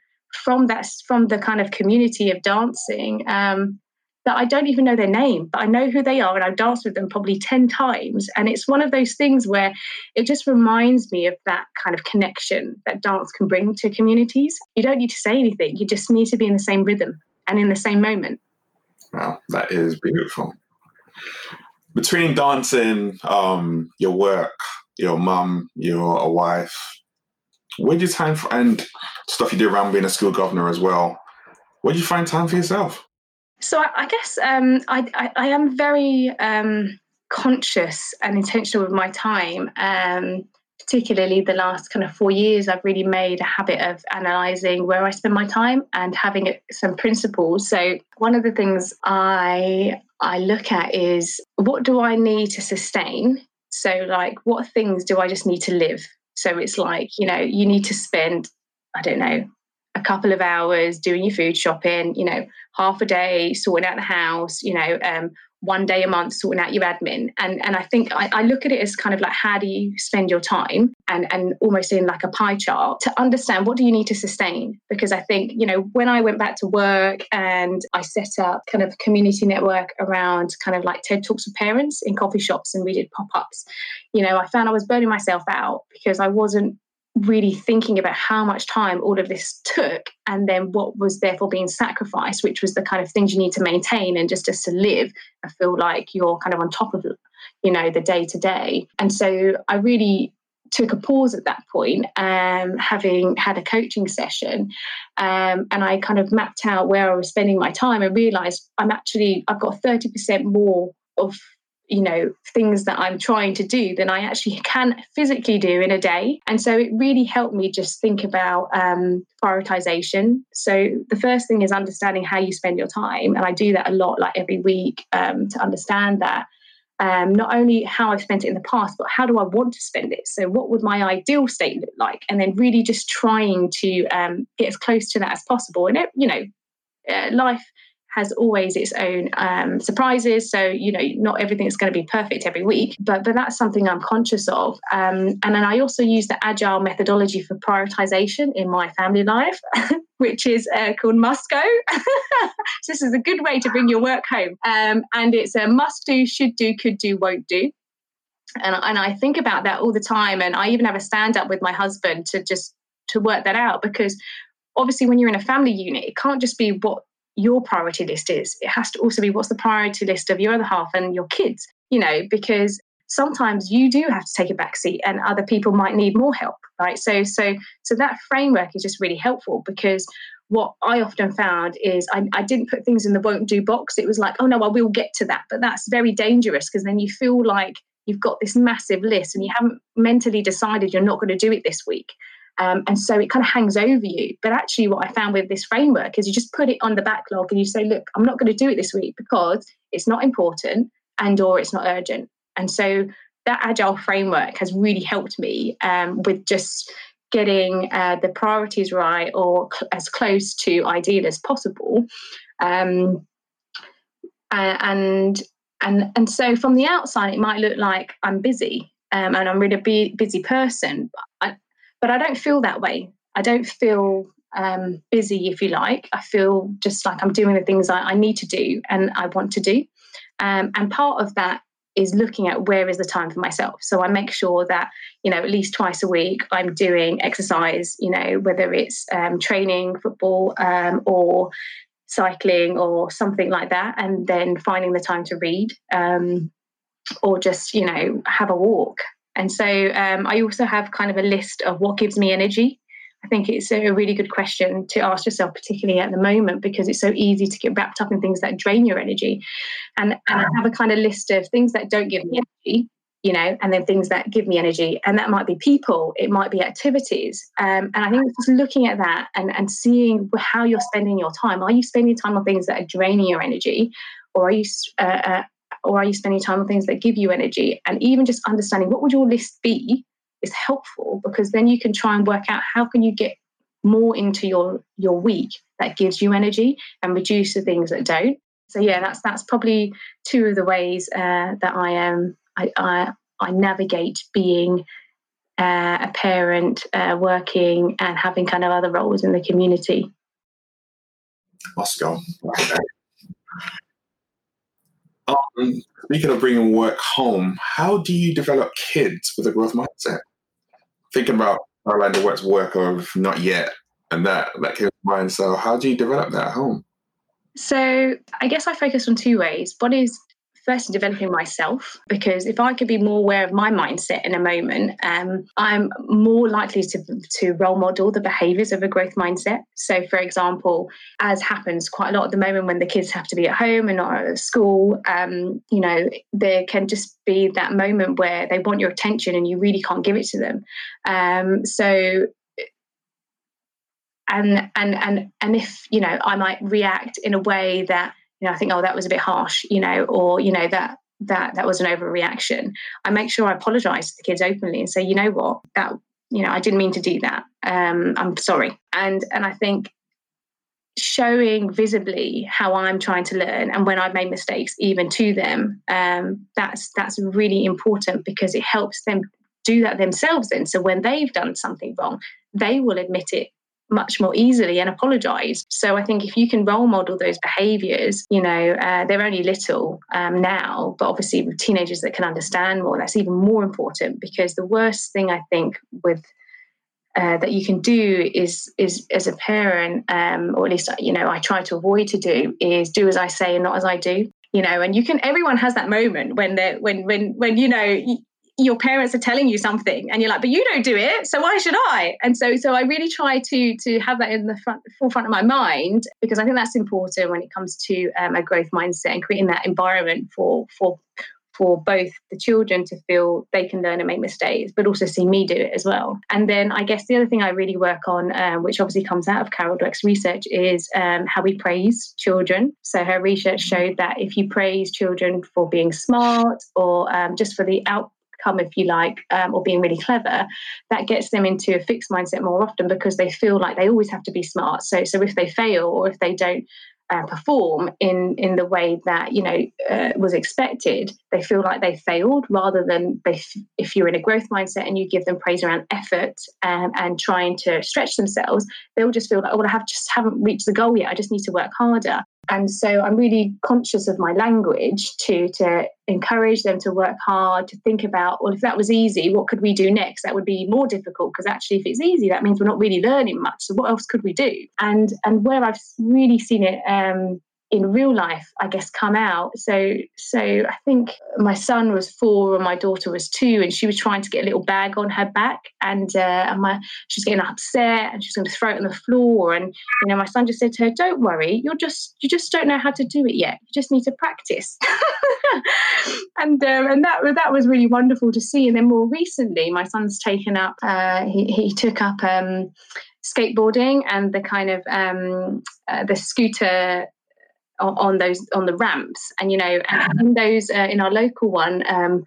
S1: from that from the kind of community of dancing um, that I don't even know their name, but I know who they are and I've danced with them probably 10 times. And it's one of those things where it just reminds me of that kind of connection that dance can bring to communities. You don't need to say anything, you just need to be in the same rhythm and in the same moment.
S3: Wow, that is beautiful. Between dancing, um, your work, your mum, you're a wife, where do you time for, and stuff you do around being a school governor as well? Where do you find time for yourself?
S1: So I, I guess um, I, I, I, am very um, conscious and intentional with my time. Um, particularly the last kind of four years, I've really made a habit of analysing where I spend my time and having some principles. So one of the things I I look at is what do I need to sustain? So like what things do I just need to live? So it's like, you know, you need to spend, I don't know, a couple of hours doing your food shopping, you know, half a day sorting out the house, you know, um, one day a month sorting out your admin. And and I think I, I, look at it as kind of like how do you spend your time and and almost in like a pie chart to understand what do you need to sustain. Because I think, you know, when I went back to work and I set up kind of a community network around kind of like TED Talks with parents in coffee shops and we did pop-ups, you know, I found I was burning myself out because I wasn't really thinking about how much time all of this took and then what was therefore being sacrificed which was the kind of things you need to maintain and just just to live i feel like you're kind of on top of you know the day to day. And so i really took a pause at that point, um, having had a coaching session, um, and I kind of mapped out where I was spending my time and realized I'm actually I've got 30% more of you know things that i'm trying to do than i actually can physically do in a day and so it really helped me just think about um, prioritization so the first thing is understanding how you spend your time and i do that a lot like every week um, to understand that um, not only how I've spent it in the past, but how do I want to spend it? So, what would my ideal state look like? And then really just trying to um, get as close to that as possible. And, it, you know, uh, life has always its own um, surprises. So, you know, not everything's going to be perfect every week, but, but that's something I'm conscious of. Um, and then I also use the agile methodology for prioritization in my family life, *laughs* which is uh, called MoSCoW. *laughs* so this is a good way to bring your work home. Um, and it's a must do, should do, could do, won't do. And, and I think about that all the time. And I even have a stand up with my husband to just to work that out because obviously when you're in a family unit it can't just be what your priority list is. It has to also be what's the priority list of your other half and your kids, you know, because sometimes you do have to take a back seat and other people might need more help, right? So so so that framework is just really helpful because what I often found is I, I didn't put things in the won't do box. It was like, oh no, I will get to that. But that's very dangerous because then you feel like you've got this massive list and you haven't mentally decided you're not going to do it this week. Um, and so it kind of hangs over you. But actually, what I found with this framework is you just put it on the backlog and you say, look, I'm not going to do it this week because it's not important and or it's not urgent. And so that agile framework has really helped me um, with just getting uh, the priorities right or cl- as close to ideal as possible. Um, and and and so from the outside, it might look like I'm busy um, and I'm really a busy person. I, but I don't feel that way. I don't feel um, busy, if you like. I feel just like I'm doing the things I, I need to do and I want to do. Um, and part of that is looking at where is the time for myself. So I make sure that, you know, at least twice a week I'm doing exercise, you know, whether it's um, training, football, um, or cycling or something like that, and then finding the time to read um, or just, you know, have a walk. And so um, I also have kind of a list of what gives me energy. I think it's a really good question to ask yourself, particularly at the moment, because it's so easy to get wrapped up in things that drain your energy. And, and I have a kind of list of things that don't give me energy, you know, and then things that give me energy. And that might be people, it might be activities. Um, and I think just looking at that and, and seeing how you're spending your time. Are you spending time on things that are draining your energy? Or are you uh, uh, or are you spending time on things that give you energy? And even just understanding what would your list be is helpful because then you can try and work out how can you get more into your your week that gives you energy and reduce the things that don't. So yeah that's that's probably two of the ways uh, that i am I, I, I navigate being uh, a parent uh, working and having kind of other roles in the community.
S3: Oscar. Um, speaking of bringing work home, how do you develop kids with a growth mindset? Thinking about Orlando Work's work of not yet, and that that came to mind. So, how do you develop that at home?
S1: So, I guess I focus on two ways. One is first developing myself because if I could be more aware of my mindset in a moment, um, I'm more likely to, to role model the behaviors of a growth mindset. So, for example, as happens quite a lot at the moment when the kids have to be at home and not at school, um, you know, there can just be that moment where they want your attention and you really can't give it to them. Um, so, and and and and if you know i might react in a way that you know, I think, oh, that was a bit harsh, you know, or, you know, that that that was an overreaction. I make sure I apologize to the kids openly and say, you know what, that, you know, I didn't mean to do that. Um, I'm sorry. And and I think showing visibly how I'm trying to learn and when I've made mistakes, even to them, um, that's that's really important because it helps them do that themselves. Then, so when they've done something wrong, they will admit it much more easily and apologize. So I think if you can role model those behaviors, you know, uh, they're only little um, now, but obviously with teenagers that can understand more, that's even more important because the worst thing I think with uh, that you can do is is as a parent, um, or at least you know I try to avoid to do is do as I say and not as I do. You know, and you can everyone has that moment when they when when when you know your parents are telling you something and you're like but you don't do it so why should i and so so i really try to to have that in the front forefront of my mind because i think that's important when it comes to um, a growth mindset and creating that environment for for for both the children to feel they can learn and make mistakes, but also see me do it as well. And then I guess the other thing I really work on, um, which obviously comes out of Carol Dweck's research, is um, how we praise children. So her research showed that if you praise children for being smart or um, just for the out if you like, um, or being really clever, that gets them into a fixed mindset more often because they feel like they always have to be smart. So, so if they fail or if they don't uh, perform in in the way that you know uh, was expected they feel like they failed rather than they if you're in a growth mindset and you give them praise around effort and, and trying to stretch themselves they'll just feel like oh well, i have just haven't reached the goal yet i just need to work harder and so i'm really conscious of my language to to encourage them to work hard to think about well if that was easy what could we do next? That would be more difficult because actually if it's easy that means we're not really learning much. So what else could we do? And and where i've really seen it um, in real life, I guess, come out. So, so I think my son was four and my daughter was two, and she was trying to get a little bag on her back, and uh, and my she's getting upset, and she's going to throw it on the floor, and you know, my son just said to her, "Don't worry, you're just you just don't know how to do it yet. You just need to practice." *laughs* and um, and that that was really wonderful to see. And then more recently, my son's taken up. Uh, he he took up. Um, skateboarding and the kind of um, uh, the scooter on, those on the ramps. And you know and those uh, in our local one um,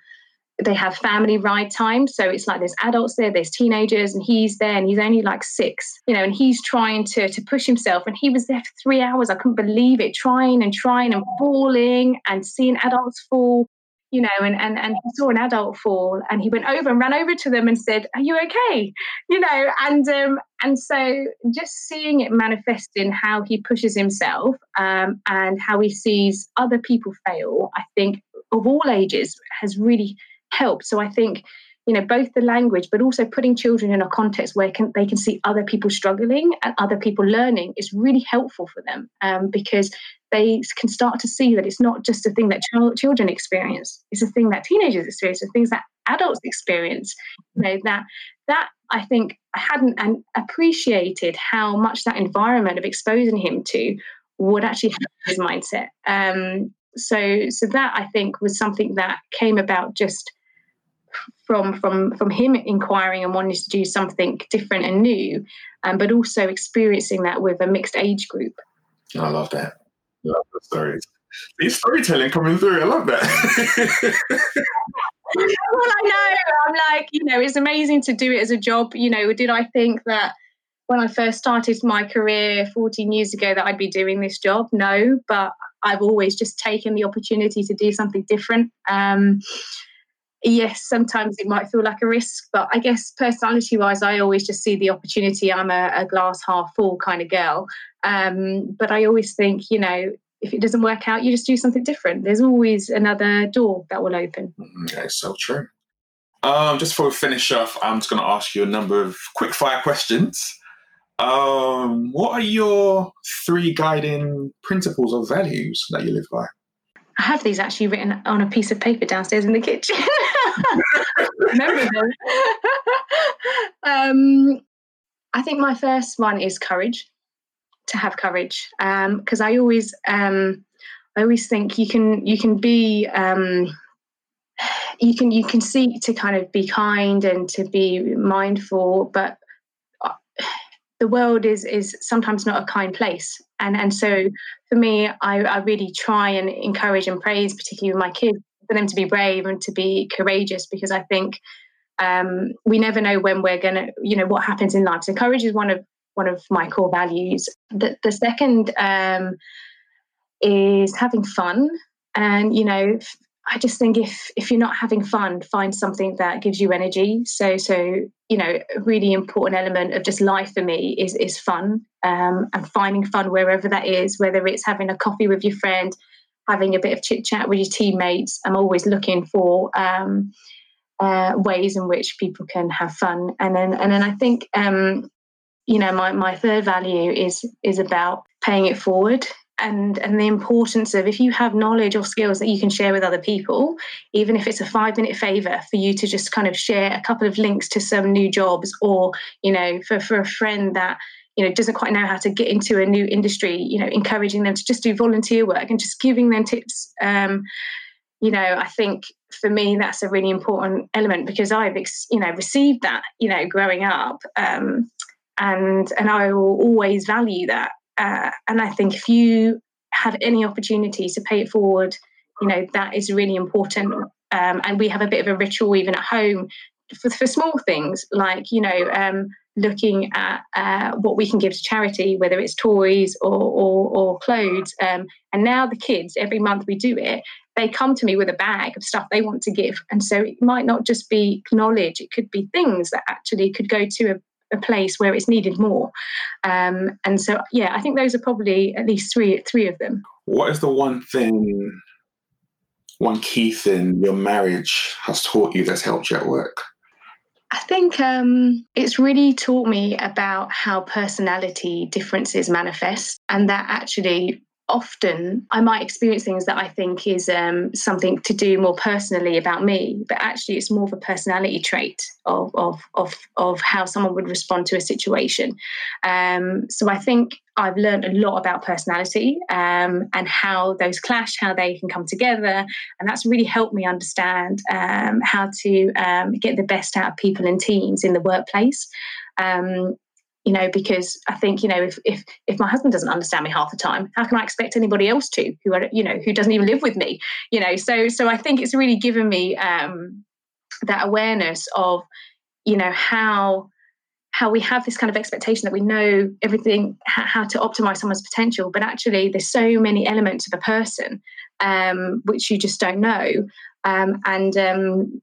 S1: they have family ride time. So it's like there's adults there there's teenagers and he's there and he's only like six you know and he's trying to to push himself. And he was there for three hours. I couldn't believe it. Trying and trying and falling and seeing adults fall you know, and, and, and he saw an adult fall and he went over and ran over to them and said, Are you okay? You know, and um, and so just seeing it manifest in how he pushes himself um, and how he sees other people fail, I think of all ages has really helped. So I think you know both the language but also putting children in a context where can, they can see other people struggling and other people learning is really helpful for them um, because they can start to see that it's not just a thing that ch- children experience. It's a thing that teenagers experience the things that adults experience. You know that that i think i hadn't and appreciated how much that environment of exposing him to would actually help his mindset. Um, so so that i think was something that came about just from from from him inquiring and wanting to do something different and new, um, but also experiencing that with a mixed age group.
S3: I love that. I love the stories. These storytelling coming through. I love that. *laughs*
S1: well, I know. I'm like, you know, it's amazing to do it as a job. You know, did I think that when I first started my career 14 years ago that I'd be doing this job? No, but I've always just taken the opportunity to do something different. Um, yes, sometimes it might feel like a risk, but I guess personality wise, I always just see the opportunity. I'm a, a glass half full kind of girl. Um, but I always think, you know, if it doesn't work out, you just do something different. There's always another door that will open.
S3: Okay, mm, so true. Um, just before we finish off, I'm just going to ask you a number of quick fire questions. Um, what are your three guiding principles or values that you live by?
S1: I have these actually written on a piece of paper downstairs in the kitchen. *laughs* Remember them. um, I think my first one is courage. To have courage, because um, I always, um, I always think you can you can be um, you can you can seek to kind of be kind and to be mindful, but the world is is sometimes not a kind place. And and so for me I, I really try and encourage and praise particularly with my kids for them to be brave and to be courageous because i think um, we never know when we're gonna you know what happens in life. So courage is one of one of my core values. The, the second um, is having fun. And you know I just think if if you're not having fun, find something that gives you energy. So so you know, a really important element of just life for me is is fun um, and finding fun wherever that is, whether it's having a coffee with your friend, having a bit of chit chat with your teammates. I'm always looking for um, uh, ways in which people can have fun, and then and then I think um, you know my my third value is is about paying it forward and and the importance of if you have knowledge or skills that you can share with other people even if it's a five minute favor for you to just kind of share a couple of links to some new jobs or you know for for a friend that you know doesn't quite know how to get into a new industry you know encouraging them to just do volunteer work and just giving them tips um, you know i think for me that's a really important element because i've you know received that you know growing up um, and and i will always value that uh, and I think if you have any opportunity to pay it forward, you know, that is really important. Um, and we have a bit of a ritual even at home for, for small things like, you know, um, looking at uh, what we can give to charity, whether it's toys or, or, or clothes. Um, and now the kids, every month we do it, they come to me with a bag of stuff they want to give. And so it might not just be knowledge, it could be things that actually could go to a a place where it's needed more. Um, and so, yeah, I think those are probably at least three three of them.
S3: What is the one thing, one key thing your marriage has taught you that's helped you at work?
S1: I think um, it's really taught me about how personality differences manifest, and that actually often I might experience things that I think is um, something to do more personally about me, but actually it's more of a personality trait of of of, of how someone would respond to a situation. Um, so I think I've learned a lot about personality um, and how those clash, how they can come together, and that's really helped me understand um, how to um, get the best out of people and teams in the workplace. Um, you know because i think you know if if if my husband doesn't understand me half the time how can i expect anybody else to who are you know who doesn't even live with me? You know so so i think it's really given me um that awareness of you know how how we have this kind of expectation that we know everything how to optimize someone's potential but actually there's so many elements of a person um, which you just don't know. Um, and um,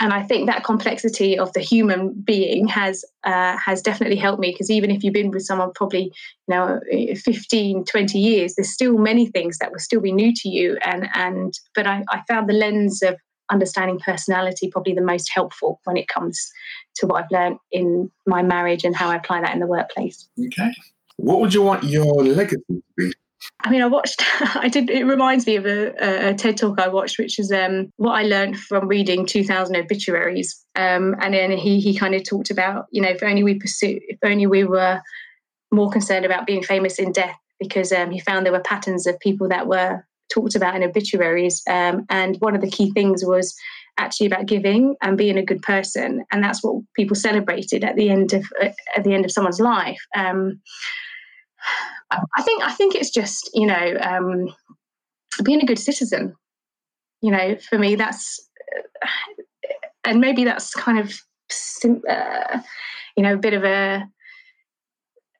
S1: and I think that complexity of the human being has uh, has definitely helped me because even if you've been with someone probably you know 15 20 years there's still many things that will still be new to you and and but I, I found the lens of understanding personality probably the most helpful when it comes to what I've learned in my marriage and how I apply that in the workplace.
S3: Okay. What would you want your legacy to be?
S1: I mean, I watched. *laughs* I did. It reminds me of a, a TED talk I watched, which is um, what I learned from reading 2,000 obituaries. Um, and then he he kind of talked about, you know, if only we pursue, if only we were more concerned about being famous in death, because um, he found there were patterns of people that were talked about in obituaries. Um, and one of the key things was actually about giving and being a good person, and that's what people celebrated at the end of at the end of someone's life. I think I think it's just you know um, being a good citizen. You know, for me, that's uh, and maybe that's kind of uh, you know a bit of a.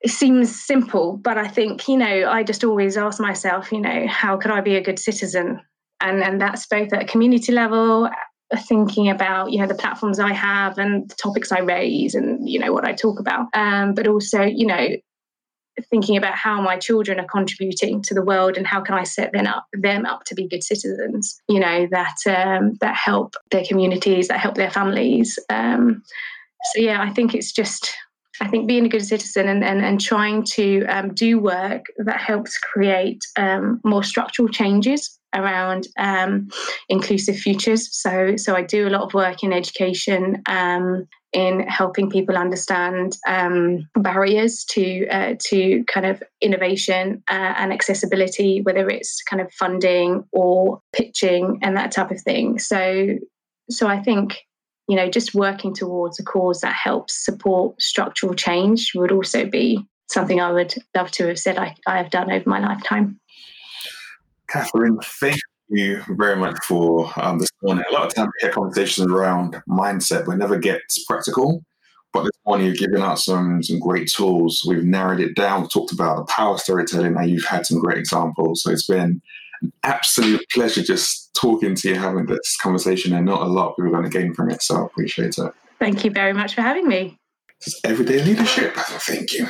S1: It seems simple, but I think you know I just always ask myself, you know, how could I be a good citizen? And and that's both at a community level, uh, thinking about you know the platforms I have and the topics I raise and you know what I talk about, um, but also you know thinking about how my children are contributing to the world and how can I set them up them up to be good citizens, you know, that um, that help their communities, that help their families. Um, so yeah, I think it's just I think being a good citizen and, and, and trying to um, do work that helps create um, more structural changes around um, inclusive futures. So, so I do a lot of work in education, um, in helping people understand um, barriers to uh, to kind of innovation uh, and accessibility, whether it's kind of funding or pitching and that type of thing. So, so I think you know just working towards a cause that helps support structural change would also be something I would love to have said I, I have done over my lifetime.
S3: Catherine, thank you very much for um, this morning. A lot of times we hear conversations around mindset, but never gets practical. But this morning you've given us some some great tools. We've narrowed it down, We've talked about the power of storytelling, and you've had some great examples. So it's been an absolute pleasure just talking to you, having this conversation, and not a lot are going to gain from it. So I appreciate it.
S1: Thank you very much for having me.
S3: This is everyday leadership. Thank you.